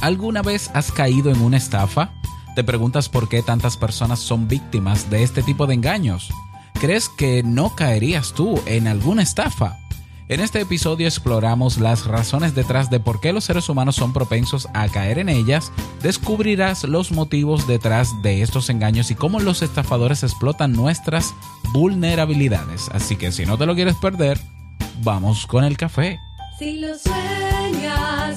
¿Alguna vez has caído en una estafa? ¿Te preguntas por qué tantas personas son víctimas de este tipo de engaños? ¿Crees que no caerías tú en alguna estafa? En este episodio exploramos las razones detrás de por qué los seres humanos son propensos a caer en ellas, descubrirás los motivos detrás de estos engaños y cómo los estafadores explotan nuestras vulnerabilidades. Así que si no te lo quieres perder, vamos con el café. Si lo sueñas,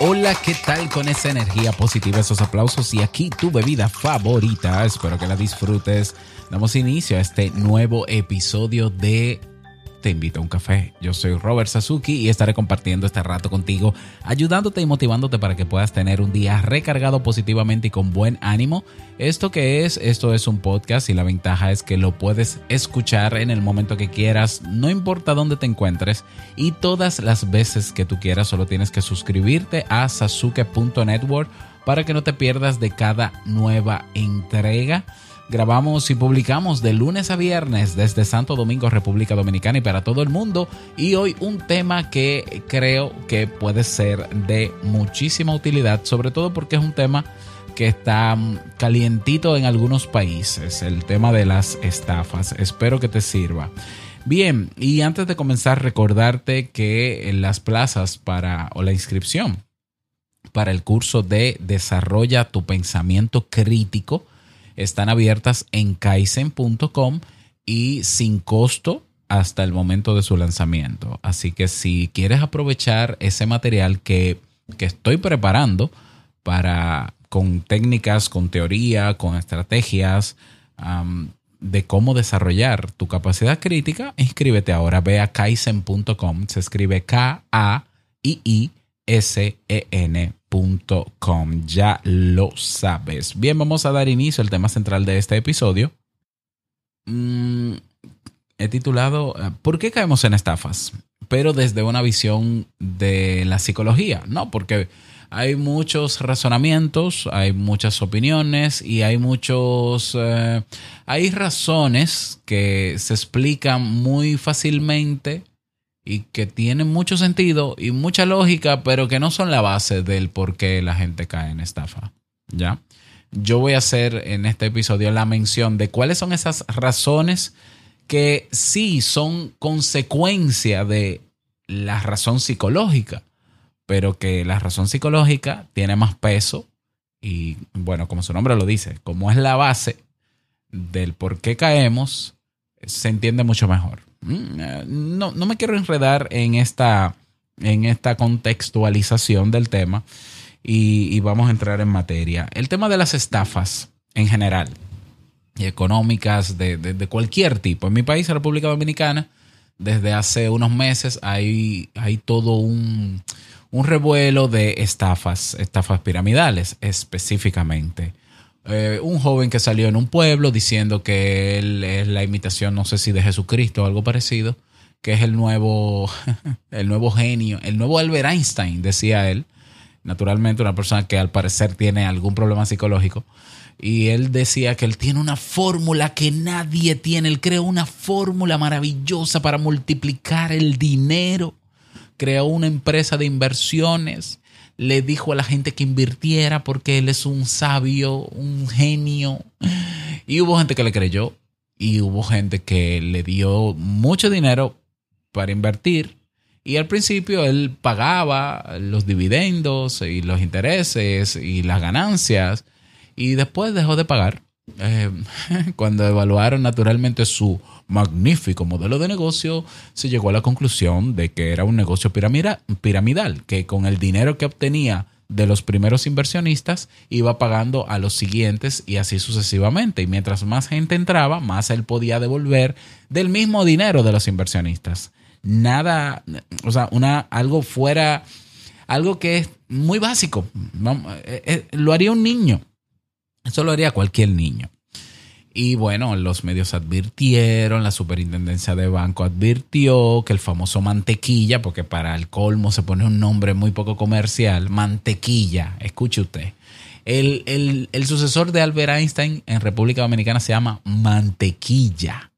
Hola, ¿qué tal con esa energía positiva, esos aplausos y aquí tu bebida favorita? Espero que la disfrutes. Damos inicio a este nuevo episodio de Te invito a un café. Yo soy Robert Sasuki y estaré compartiendo este rato contigo, ayudándote y motivándote para que puedas tener un día recargado positivamente y con buen ánimo. ¿Esto que es? Esto es un podcast y la ventaja es que lo puedes escuchar en el momento que quieras, no importa dónde te encuentres y todas las veces que tú quieras, solo tienes que suscribirte a sasuke.network para que no te pierdas de cada nueva entrega. Grabamos y publicamos de lunes a viernes desde Santo Domingo, República Dominicana y para todo el mundo. Y hoy un tema que creo que puede ser de muchísima utilidad, sobre todo porque es un tema que está mm, calientito en algunos países, el tema de las estafas. Espero que te sirva. Bien, y antes de comenzar, recordarte que las plazas para o la inscripción para el curso de Desarrolla tu pensamiento crítico están abiertas en kaizen.com y sin costo hasta el momento de su lanzamiento. Así que si quieres aprovechar ese material que, que estoy preparando para con técnicas, con teoría, con estrategias de cómo desarrollar tu capacidad crítica, inscríbete ahora. Ve a kaizen.com. Se escribe K-A-I-I-S-E-N.com. Ya lo sabes. Bien, vamos a dar inicio al tema central de este episodio. Mm, he titulado eh, ¿Por qué caemos en estafas? Pero desde una visión de la psicología, ¿no? Porque hay muchos razonamientos, hay muchas opiniones y hay muchos... eh, hay razones que se explican muy fácilmente y que tienen mucho sentido y mucha lógica, pero que no son la base del por qué la gente cae en estafa. ¿Ya? Yo voy a hacer en este episodio la mención de cuáles son esas razones que sí son consecuencia de la razón psicológica, pero que la razón psicológica tiene más peso y, bueno, como su nombre lo dice, como es la base del por qué caemos, se entiende mucho mejor. Mm, eh, No, no me quiero enredar en esta, en esta contextualización del tema y, vamos a entrar en materia. El tema de las estafas en general y económicas de, de- de cualquier tipo. En mi país, la República Dominicana, desde hace unos meses hay, hay todo un, un revuelo de estafas, estafas piramidales específicamente. Eh, un joven que salió en un pueblo diciendo que él es la imitación, no sé si de Jesucristo o algo parecido, que es el nuevo, el nuevo genio, el nuevo Albert Einstein, decía él. Naturalmente, una persona que al parecer tiene algún problema psicológico. Y él decía que él tiene una fórmula que nadie tiene. Él creó una fórmula maravillosa para multiplicar el dinero. Creó una empresa de inversiones. Le dijo a la gente que invirtiera porque él es un sabio, un genio. Y hubo gente que le creyó. Y hubo gente que le dio mucho dinero para invertir. Y al principio él pagaba los dividendos y los intereses y las ganancias. y después dejó de pagar. Eh, cuando evaluaron naturalmente su magnífico modelo de negocio, se llegó a la conclusión de que era un negocio piramida- piramidal, que con el dinero que obtenía de los primeros inversionistas iba pagando a los siguientes y así sucesivamente. Y mientras más gente entraba, más él podía devolver del mismo dinero de los inversionistas. Nada, o sea, una, algo fuera, algo que es muy básico. Eh, eh, lo haría un niño. Eso lo haría cualquier niño. Y bueno, los medios advirtieron, la superintendencia de banco advirtió que el famoso mantequilla, porque para el colmo se pone un nombre muy poco comercial, mantequilla, escuche usted. El, el- el sucesor de Albert Einstein en República Dominicana se llama mantequilla.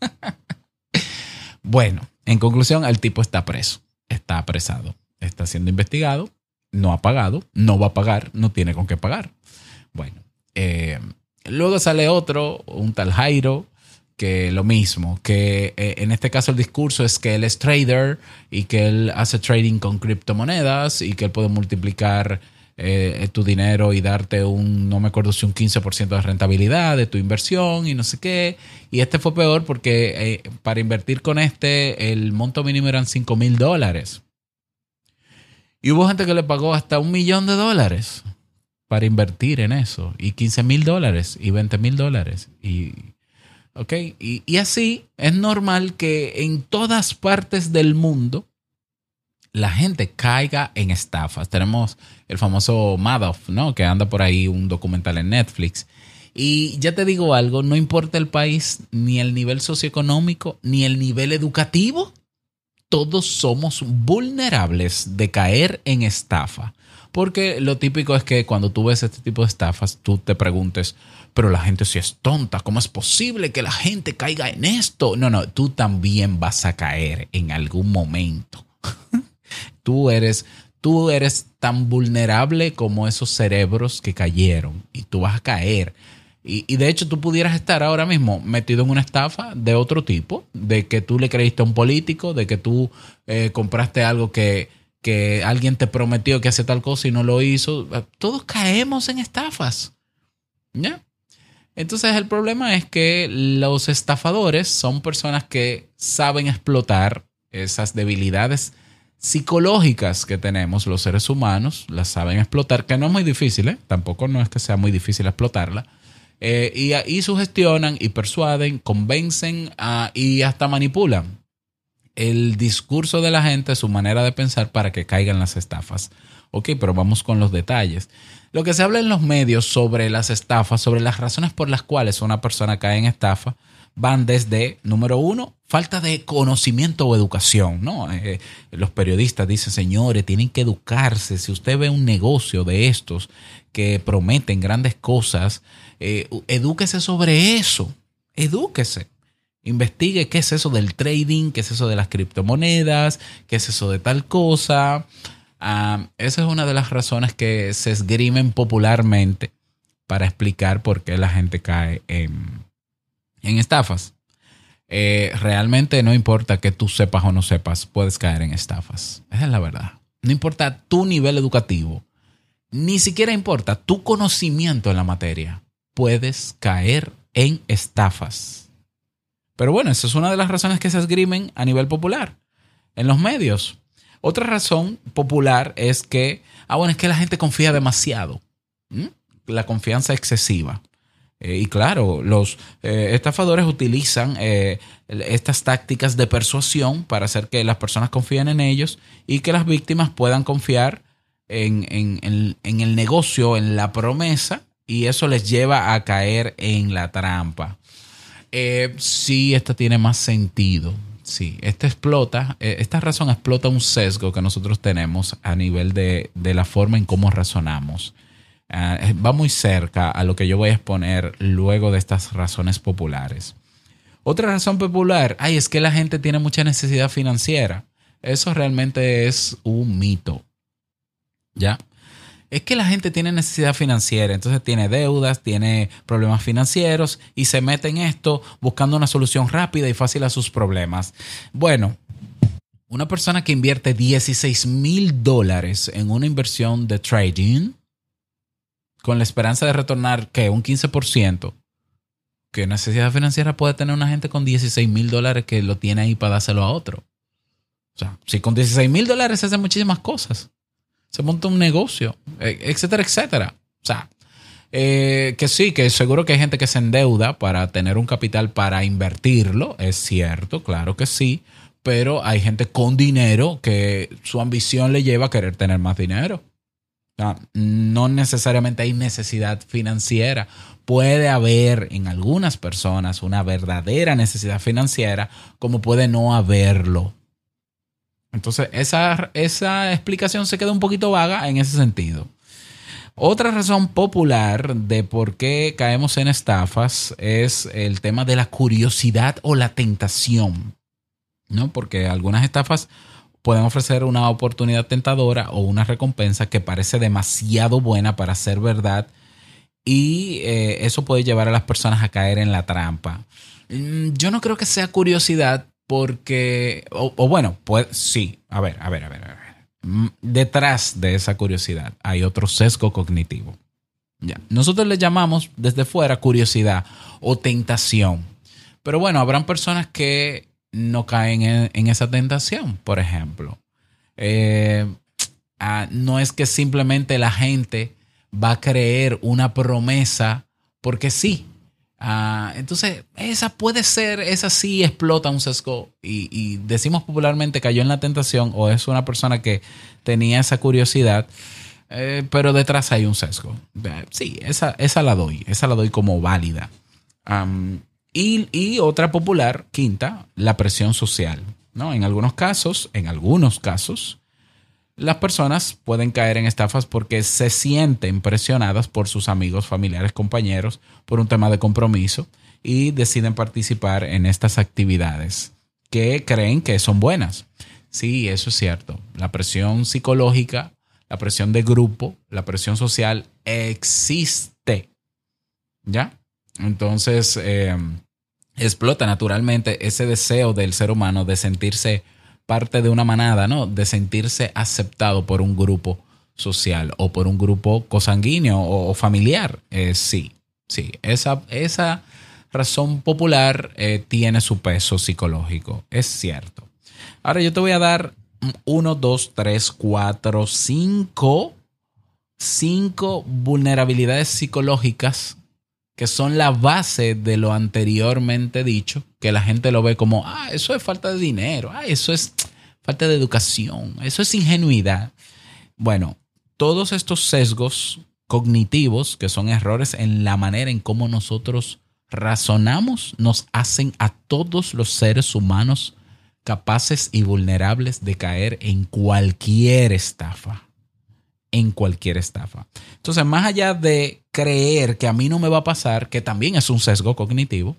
bueno, en conclusión, el tipo está preso, está apresado, está siendo investigado, no ha pagado, no va a pagar, no tiene con qué pagar. Bueno, eh, luego sale otro, un tal Jairo, que lo mismo, que eh, en este caso el discurso es que él es trader y que él hace trading con criptomonedas y que él puede multiplicar eh, tu dinero y darte un, no me acuerdo si un 15% de rentabilidad de tu inversión y no sé qué. Y este fue peor porque para invertir con este el monto mínimo eran 5 mil dólares. Y hubo gente que le pagó hasta un millón de dólares para invertir en eso. Y 15 mil dólares y 20 mil dólares. Y, ok, y, y así es normal que en todas partes del mundo la gente caiga en estafas. Tenemos el famoso Madoff, ¿no? Que anda por ahí un documental en Netflix. Y ya te digo algo, no importa el país, ni el nivel socioeconómico, ni el nivel educativo, todos somos vulnerables de caer en estafa. Porque lo típico es que cuando tú ves este tipo de estafas, tú te preguntes, pero la gente sí es tonta, ¿cómo es posible que la gente caiga en esto? No, no, tú también vas a caer en algún momento. tú eres, tú eres tan vulnerable como esos cerebros que cayeron y tú vas a caer. Y, de hecho tú pudieras estar ahora mismo metido en una estafa de otro tipo, de que tú le creíste a un político, de que tú eh, compraste algo que, que alguien te prometió que hace tal cosa y no lo hizo. Todos caemos en estafas. ¿Ya? Entonces el problema es que los estafadores son personas que saben explotar esas debilidades psicológicas que tenemos los seres humanos, las saben explotar, que no es muy difícil, ¿eh? tampoco no es que sea muy difícil explotarla, eh, y, y sugestionan y persuaden, convencen ah, y hasta manipulan el discurso de la gente, su manera de pensar para que caigan las estafas. Ok, pero vamos con los detalles. Lo que se habla en los medios sobre las estafas, sobre las razones por las cuales una persona cae en estafa, van desde, número uno, falta de conocimiento o educación, ¿no? Eh, los periodistas dicen, señores, tienen que educarse. Si usted ve un negocio de estos que prometen grandes cosas, eh, edúquese sobre eso, edúquese. Investigue qué es eso del trading, qué es eso de las criptomonedas, qué es eso de tal cosa. Ah, esa es una de las razones que se esgrimen popularmente para explicar por qué la gente cae en, en estafas. Eh, realmente no importa que tú sepas o no sepas, puedes caer en estafas. Esa es la verdad. No importa tu nivel educativo, ni siquiera importa tu conocimiento en la materia, puedes caer en estafas. Pero bueno, esa es una de las razones que se esgrimen a nivel popular en los medios. Otra razón popular es que, ah, bueno, es que la gente confía demasiado. La confianza excesiva. Eh, y claro, los eh, estafadores utilizan eh, estas tácticas de persuasión para hacer que las personas confíen en ellos y que las víctimas puedan confiar en- en el negocio, en la promesa, y eso les lleva a caer en la trampa. Eh, sí, esta tiene más sentido. Sí, esta explota, eh, esta razón explota un sesgo que nosotros tenemos a nivel de, de la forma en cómo razonamos. Ah, eh, va muy cerca a lo que yo voy a exponer luego de estas razones populares. Otra razón popular, ay, es que la gente tiene mucha necesidad financiera. Eso realmente es un mito. ¿Ya? Es que la gente tiene necesidad financiera, entonces tiene deudas, tiene problemas financieros y se mete en esto buscando una solución rápida y fácil a sus problemas. Bueno, una persona que invierte 16 mil dólares en una inversión de trading, con la esperanza de retornar que un 15%, ¿qué necesidad financiera puede tener una gente con 16 mil dólares que lo tiene ahí para dárselo a otro? O sea, si con 16 mil dólares se hacen muchísimas cosas, se monta un negocio, e- etcétera, etcétera. O sea, eh, que sí, que seguro que hay gente que se endeuda para tener un capital para invertirlo, es cierto, claro que sí, pero hay gente con dinero que su ambición le lleva a querer tener más dinero. No necesariamente hay necesidad financiera. Puede haber en algunas personas una verdadera necesidad financiera, como puede no haberlo. Entonces, esa, esa explicación se queda un poquito vaga en ese sentido. Otra razón popular de por qué caemos en estafas es el tema de la curiosidad o la tentación, ¿no? Porque algunas estafas pueden ofrecer una oportunidad tentadora o una recompensa que parece demasiado buena para ser verdad y eh, eso puede llevar a las personas a caer en la trampa. Mm, Yo no creo que sea curiosidad porque, o, bueno, pues sí, a ver, a ver, a ver, a ver. Mm, Detrás de esa curiosidad hay otro sesgo cognitivo. Ya. Nosotros le llamamos desde fuera curiosidad o tentación. Pero bueno, habrán personas que no caen en, en esa tentación, por ejemplo. Eh, ah, no es que simplemente la gente va a creer una promesa porque sí. Ah, entonces, esa puede ser, esa sí explota un sesgo y, y decimos popularmente cayó en la tentación o es una persona que tenía esa curiosidad, eh, pero detrás hay un sesgo. Eh, Sí, esa, esa la doy, esa la doy como válida. Y, y otra popular, quinta, la presión social. ¿no? En algunos casos, en algunos casos, las personas pueden caer en estafas porque se sienten presionadas por sus amigos, familiares, compañeros por un tema de compromiso y deciden participar en estas actividades que creen que son buenas. Sí, eso es cierto. La presión psicológica, la presión de grupo, la presión social existe. ¿Ya? Entonces, eh, explota naturalmente ese deseo del ser humano de sentirse parte de una manada, ¿no? De sentirse aceptado por un grupo social o por un grupo cosanguíneo o, familiar. Eh, sí, sí. Esa, esa razón popular eh, tiene su peso psicológico. Es cierto. Ahora yo te voy a dar uno, dos, tres, cuatro, cinco, cinco vulnerabilidades psicológicas que son la base de lo anteriormente dicho, que la gente lo ve como, ah, eso es falta de dinero, ah, eso es falta de educación, eso es ingenuidad. Bueno, todos estos sesgos cognitivos, que son errores en la manera en cómo nosotros razonamos, nos hacen a todos los seres humanos capaces y vulnerables de caer en cualquier estafa en cualquier estafa. Entonces, más allá de creer que a mí no me va a pasar, que también es un sesgo cognitivo,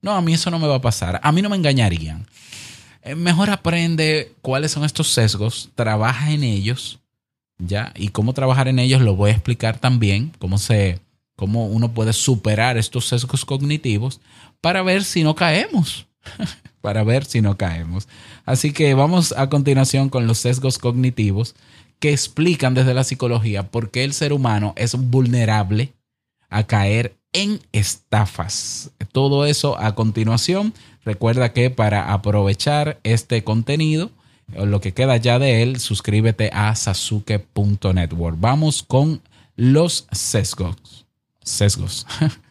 no, a mí eso no me va a pasar, a mí no me engañarían. Eh, Mejor aprende cuáles son estos sesgos, trabaja en ellos, ¿ya? Y cómo trabajar en ellos lo voy a explicar también, cómo, se, cómo uno puede superar estos sesgos cognitivos para ver si no caemos, para ver si no caemos. Así que vamos a continuación con los sesgos cognitivos que explican desde la psicología por qué el ser humano es vulnerable a caer en estafas. Todo eso a continuación. Recuerda que para aprovechar este contenido, lo que queda ya de él, suscríbete a sasuke.network. Vamos con los sesgos. Sesgos.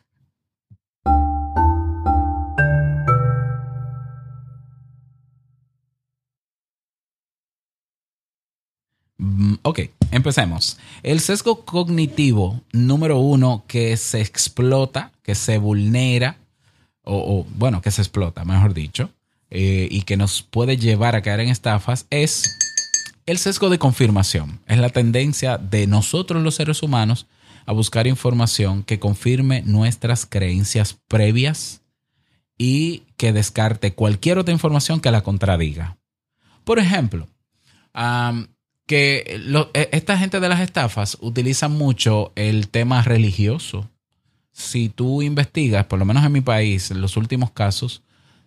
Ok, empecemos. El sesgo cognitivo número uno que se explota, que se vulnera, o, bueno, que se explota, mejor dicho, eh, y que nos puede llevar a caer en estafas es el sesgo de confirmación. Es la tendencia de nosotros los seres humanos a buscar información que confirme nuestras creencias previas y que descarte cualquier otra información que la contradiga. Por ejemplo, que e- esta gente de las estafas utiliza mucho el tema religioso. Si tú investigas, por lo menos en mi país, en los últimos casos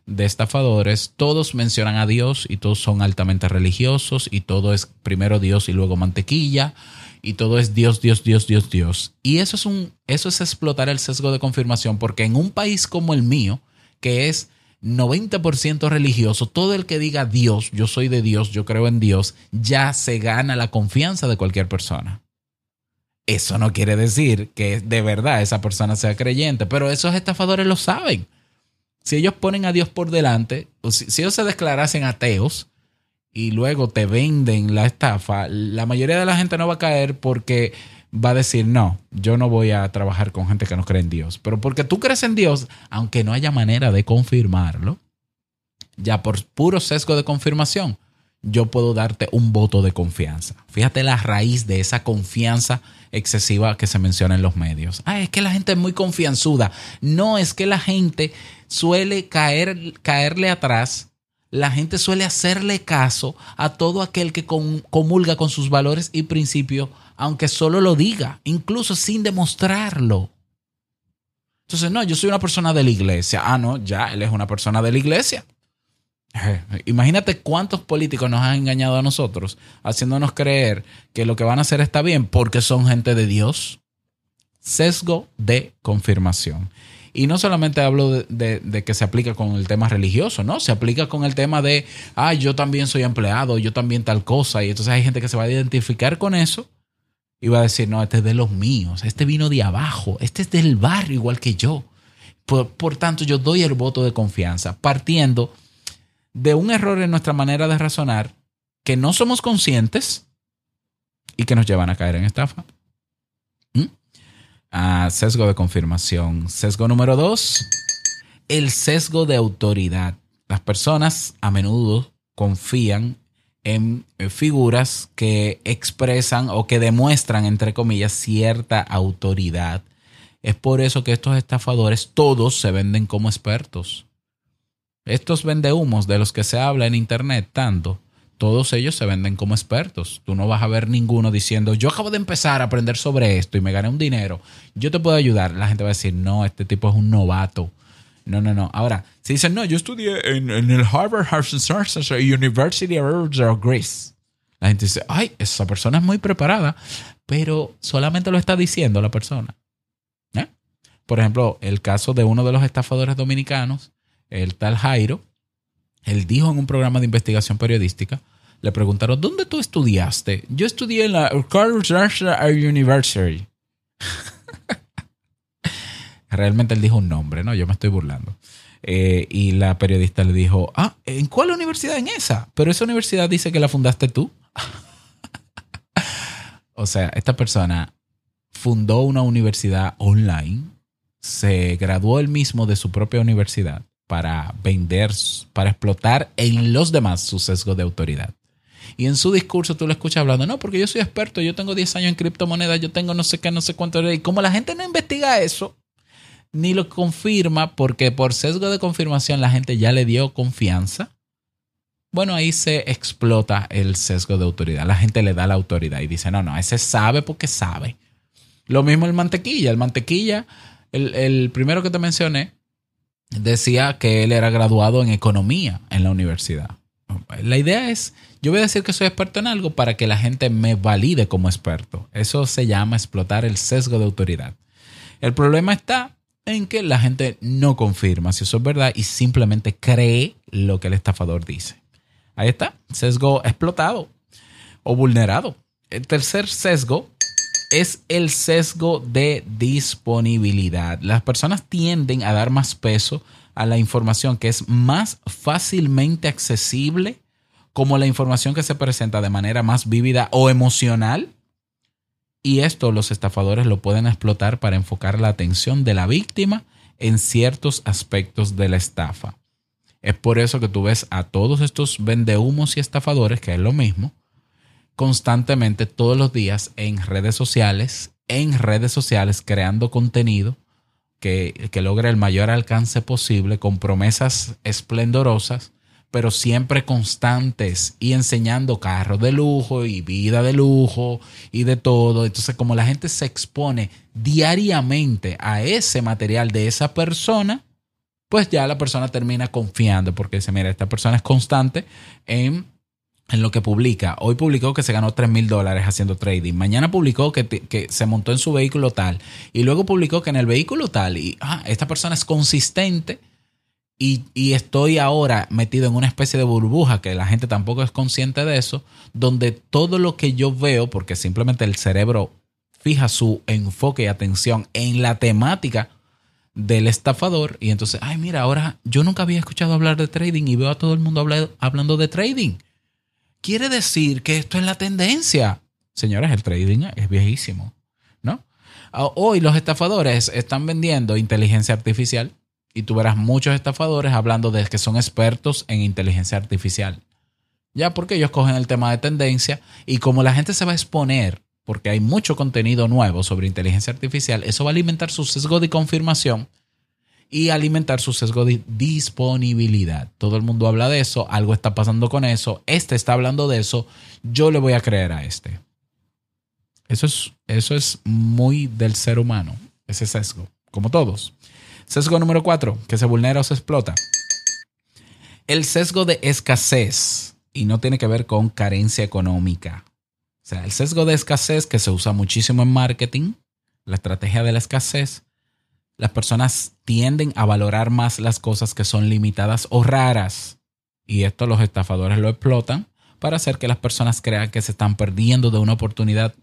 de estafadores, todos mencionan a Dios y todos son altamente religiosos y todo es primero Dios y luego mantequilla y todo es Dios, Dios, Dios, Dios, Dios. Y eso es un eso es explotar el sesgo de confirmación porque en un país como el mío, que es 90% religioso, todo el que diga Dios, yo soy de Dios, yo creo en Dios, ya se gana la confianza de cualquier persona. Eso no quiere decir que de verdad esa persona sea creyente, pero esos estafadores lo saben. Si ellos ponen a Dios por delante, o si, si ellos se declarasen ateos y luego te venden la estafa, la mayoría de la gente no va a caer porque va a decir, no, yo no voy a trabajar con gente que no cree en Dios. Pero porque tú crees en Dios, aunque no haya manera de confirmarlo, ya por puro sesgo de confirmación, yo puedo darte un voto de confianza. Fíjate la raíz de esa confianza excesiva que se menciona en los medios. Ah, es que la gente es muy confianzuda. No, es que la gente suele caer, caerle atrás. La gente suele hacerle caso a todo aquel que com- comulga con sus valores y principios, aunque solo lo diga, incluso sin demostrarlo. Entonces, no, yo soy una persona de la iglesia. Ah, no, ya, él es una persona de la iglesia. Imagínate cuántos políticos nos han engañado a nosotros, haciéndonos creer que lo que van a hacer está bien porque son gente de Dios. Sesgo de confirmación. Y no solamente hablo de que se aplica con el tema religioso, ¿no? Se aplica con el tema de, ah, yo también soy empleado, yo también tal cosa. Y entonces hay gente que se va a identificar con eso va a decir, no, este es de los míos, este vino de abajo, este es del barrio igual que yo. Por, por tanto, yo doy el voto de confianza, partiendo de un error en nuestra manera de razonar que no somos conscientes y que nos llevan a caer en estafa. ¿Mm? Ah, sesgo de confirmación. Sesgo número dos, el sesgo de autoridad. Las personas a menudo confían en eh, figuras que expresan o que demuestran, entre comillas, cierta autoridad. Es por eso que estos estafadores todos se venden como expertos. Estos vendehumos de los que se habla en internet tanto, todos ellos se venden como expertos. Tú no vas a ver ninguno diciendo, yo acabo de empezar a aprender sobre esto y me gané un dinero, yo te puedo ayudar. La gente va a decir, no, este tipo es un novato. No, no, no. Ahora, si dicen, no, yo estudié en, el Harvard Harvard University of Greece. La gente dice, ay, esa persona es muy preparada, pero solamente lo está diciendo la persona. ¿Eh? Por ejemplo, el caso de uno de los estafadores dominicanos, el tal Jairo, él dijo en un programa de investigación periodística, le preguntaron, ¿dónde tú estudiaste? Yo estudié en la Harvard University. Realmente él dijo un nombre, ¿no? Yo me estoy burlando. Eh, y la periodista le dijo, ah, ¿en cuál universidad en esa? Pero esa universidad dice que la fundaste tú. o sea, esta persona fundó una universidad online, se graduó él mismo de su propia universidad para vender, para explotar en los demás su sesgo de autoridad. Y en su discurso tú lo escuchas hablando, no, porque yo soy experto, yo tengo 10 años en criptomonedas, yo tengo no sé qué, no sé cuánto. Y como la gente no investiga eso, ni lo confirma, porque por sesgo de confirmación la gente ya le dio confianza, bueno, ahí se explota el sesgo de autoridad. La gente le da la autoridad y dice, no, no, ese sabe porque sabe. Lo mismo el mantequilla. El mantequilla, el, el primero que te mencioné, decía que él era graduado en economía en la universidad. La idea es, yo voy a decir que soy experto en algo para que la gente me valide como experto. Eso se llama explotar el sesgo de autoridad. El problema está en que la gente no confirma si eso es verdad y simplemente cree lo que el estafador dice. Ahí está, sesgo explotado o vulnerado. El tercer sesgo es el sesgo de disponibilidad. Las personas tienden a dar más peso a la información que es más fácilmente accesible como la información que se presenta de manera más vívida o emocional. Y esto los estafadores lo pueden explotar para enfocar la atención de la víctima en ciertos aspectos de la estafa. Es por eso que tú ves a todos estos vendehumos y estafadores, que es lo mismo, constantemente todos los días en redes sociales, en redes sociales creando contenido que, que logre el mayor alcance posible con promesas esplendorosas, pero siempre constantes y enseñando carros de lujo y vida de lujo y de todo. Entonces, como la gente se expone diariamente a ese material de esa persona, pues ya la persona termina confiando porque dice, mira, esta persona es constante en en lo que publica. Hoy publicó que se ganó 3 mil dólares haciendo trading. Mañana publicó que, que se montó en su vehículo tal. Y luego publicó que en el vehículo tal. Y ah, esta persona es consistente. Y, estoy ahora metido en una especie de burbuja que la gente tampoco es consciente de eso. Donde todo lo que yo veo, porque simplemente el cerebro fija su enfoque y atención en la temática del estafador y entonces, ay, mira, ahora yo nunca había escuchado hablar de trading y veo a todo el mundo habla- hablando de trading. Quiere decir que esto es la tendencia. Señores, el trading es viejísimo, ¿no? Ah, Hoy los estafadores están vendiendo inteligencia artificial y tú verás muchos estafadores hablando de que son expertos en inteligencia artificial. Ya porque ellos cogen el tema de tendencia y como la gente se va a exponer porque hay mucho contenido nuevo sobre inteligencia artificial, eso va a alimentar su sesgo de confirmación y alimentar su sesgo de disponibilidad. Todo el mundo habla de eso, algo está pasando con eso, este está hablando de eso, yo le voy a creer a este. Eso es, eso es muy del ser humano, ese sesgo, como todos. Sesgo número cuatro, que se vulnera o se explota. El sesgo de escasez, y no tiene que ver con carencia económica. O sea, el sesgo de escasez que se usa muchísimo en marketing, la estrategia de la escasez, las personas tienden a valorar más las cosas que son limitadas o raras. Y esto los estafadores lo explotan para hacer que las personas crean que se están perdiendo de una oportunidad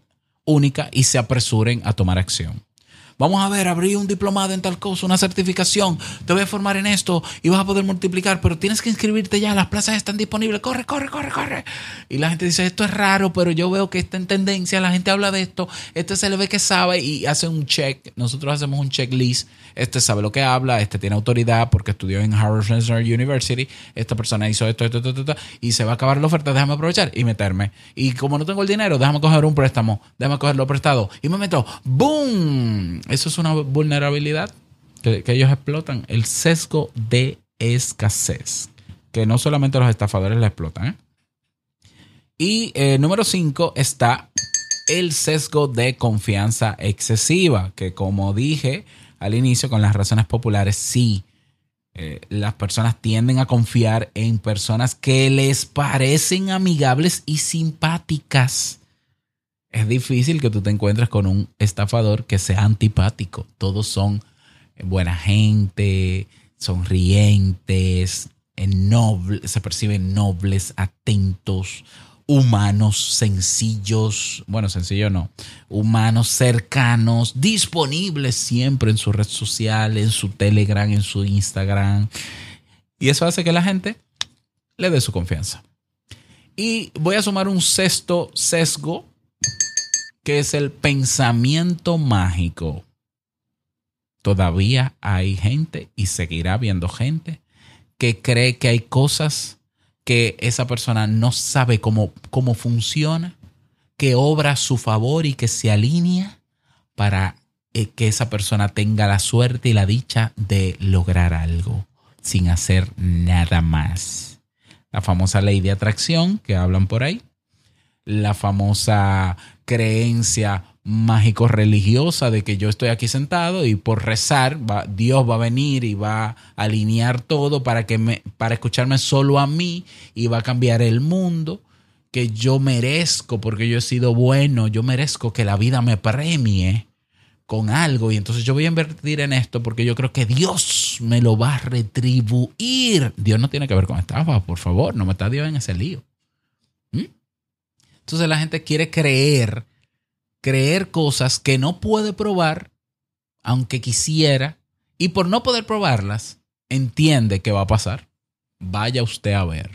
única y se apresuren a tomar acción. Vamos a ver, abrí un diplomado en tal cosa, una certificación, te voy a formar en esto y vas a poder multiplicar, pero tienes que inscribirte ya, las plazas están disponibles, corre, corre, corre, corre. Y la gente dice, esto es raro, pero yo veo que está en tendencia, la gente habla de esto, este se le ve que sabe y hace un check, nosotros hacemos un checklist, este sabe lo que habla, este tiene autoridad porque estudió en Harvard National University, esta persona hizo esto, esto, esto, esto, y se va a acabar la oferta, déjame aprovechar y meterme. Y como no tengo el dinero, déjame coger un préstamo, déjame cogerlo prestado y me meto, ¡boom! Eso es una vulnerabilidad que, que ellos explotan, el sesgo de escasez, que no solamente los estafadores la explotan. ¿eh? Y eh, número 5 está el sesgo de confianza excesiva, que como dije al inicio con las razones populares, sí, eh, las personas tienden a confiar en personas que les parecen amigables y simpáticas. Es difícil que tú te encuentres con un estafador que sea antipático. Todos son buena gente, sonrientes, eh, nobles, se perciben nobles, atentos, humanos, sencillos, bueno, sencillo no, humanos cercanos, disponibles siempre en su red social, en su Telegram, en su Instagram. Y eso hace que la gente le dé su confianza. Y voy a sumar un sexto sesgo, que es el pensamiento mágico. Todavía hay gente y seguirá habiendo gente que cree que hay cosas que esa persona no sabe cómo, cómo funciona, que obra a su favor y que se alinea para eh, que esa persona tenga la suerte y la dicha de lograr algo sin hacer nada más. La famosa ley de atracción que hablan por ahí, la famosa creencia mágico-religiosa de que yo estoy aquí sentado y por rezar va- Dios va a venir y va a alinear todo para, que me, para escucharme solo a mí y va a cambiar el mundo, que yo merezco porque yo he sido bueno, yo merezco que la vida me premie con algo y entonces yo voy a invertir en esto porque yo creo que Dios me lo va a retribuir. Dios no tiene que ver con estafa, por favor, no me está Dios en ese lío. ¿Mm? Entonces la gente quiere creer, creer cosas que no puede probar, aunque quisiera, y por no poder probarlas, entiende que va a pasar. Vaya usted a ver.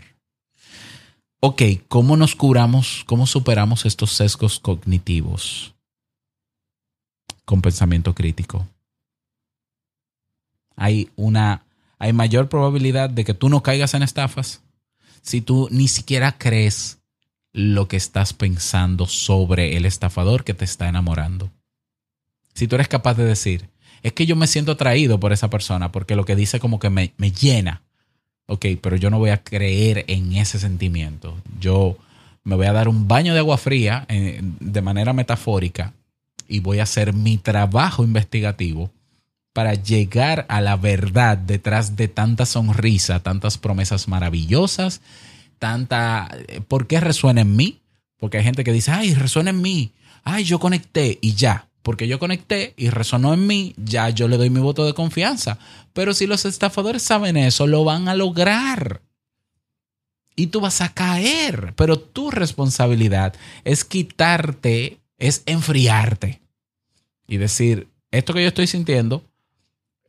Ok, ¿cómo nos curamos, cómo superamos estos sesgos cognitivos? Con pensamiento crítico. Hay una, hay mayor probabilidad de que tú no caigas en estafas si tú ni siquiera crees lo que estás pensando sobre el estafador que te está enamorando. Si tú eres capaz de decir, es que yo me siento atraído por esa persona porque lo que dice como que me, me llena. Ok, pero yo no voy a creer en ese sentimiento. Yo me voy a dar un baño de agua fría eh, de manera metafórica y voy a hacer mi trabajo investigativo para llegar a la verdad detrás de tanta sonrisa, tantas promesas maravillosas, tanta... eh, ¿Por qué resuena en mí? Porque hay gente que dice, ay, resuena en mí. Ay, yo conecté y ya. Porque yo conecté y resonó en mí, ya yo le doy mi voto de confianza. Pero si los estafadores saben eso, lo van a lograr. Y tú vas a caer. Pero tu responsabilidad es quitarte, es enfriarte. Y decir, esto que yo estoy sintiendo,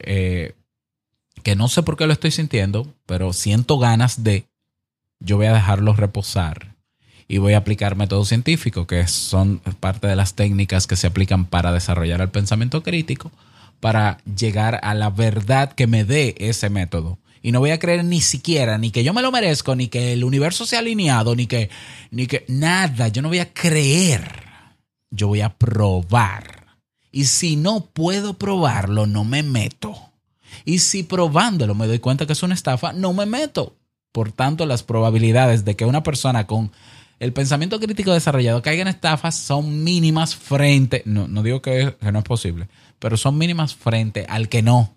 eh, que no sé por qué lo estoy sintiendo, pero siento ganas de, yo voy a dejarlo reposar y voy a aplicar métodos científicos, que son parte de las técnicas que se aplican para desarrollar el pensamiento crítico, para llegar a la verdad que me dé ese método. Y no voy a creer ni siquiera, ni que yo me lo merezco, ni que el universo sea alineado, ni que, ni que nada. Yo no voy a creer. Yo voy a probar. Y si no puedo probarlo, no me meto. Y si probándolo me doy cuenta que es una estafa, no me meto. Por tanto, las probabilidades de que una persona con el pensamiento crítico desarrollado caiga en estafas son mínimas frente, no, no digo que, no es posible, pero son mínimas frente al que no.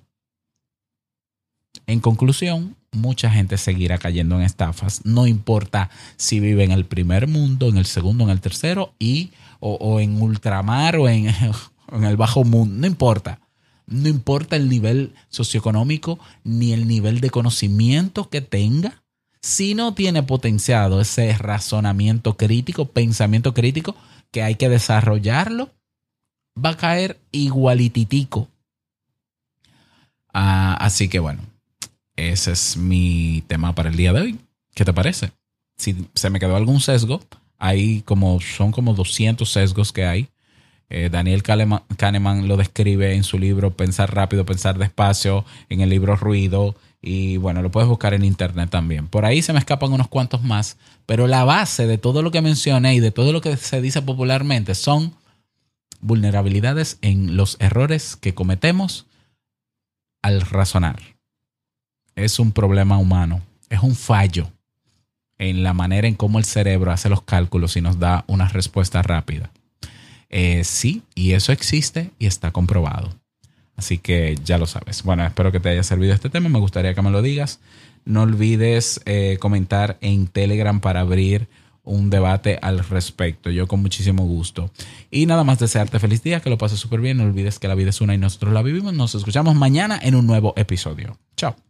En conclusión, mucha gente seguirá cayendo en estafas, no importa si vive en el primer mundo, en el segundo, en el tercero, y, o, o en ultramar o en, en el bajo mundo, no importa. No importa el nivel socioeconómico ni el nivel de conocimiento que tenga, si no tiene potenciado ese razonamiento crítico, pensamiento crítico, que hay que desarrollarlo, va a caer igualititico. Ah, así que bueno, ese es mi tema para el día de hoy. ¿Qué te parece? Si se me quedó algún sesgo, hay como, son como 200 sesgos que hay. Eh, Daniel Kahneman, Kahneman lo describe en su libro Pensar rápido, pensar despacio, en el libro Ruido, y bueno, lo puedes buscar en internet también. Por ahí se me escapan unos cuantos más, pero la base de todo lo que mencioné y de todo lo que se dice popularmente son vulnerabilidades en los errores que cometemos al razonar. Es un problema humano, es un fallo en la manera en cómo el cerebro hace los cálculos y nos da una respuesta rápida. Eh, sí, y eso existe y está comprobado. Así que ya lo sabes. Bueno, espero que te haya servido este tema. Me gustaría que me lo digas. No olvides eh, comentar en Telegram para abrir un debate al respecto. Yo con muchísimo gusto. Y nada más desearte feliz día, que lo pases súper bien. No olvides que la vida es una y nosotros la vivimos. Nos escuchamos mañana en un nuevo episodio. Chao.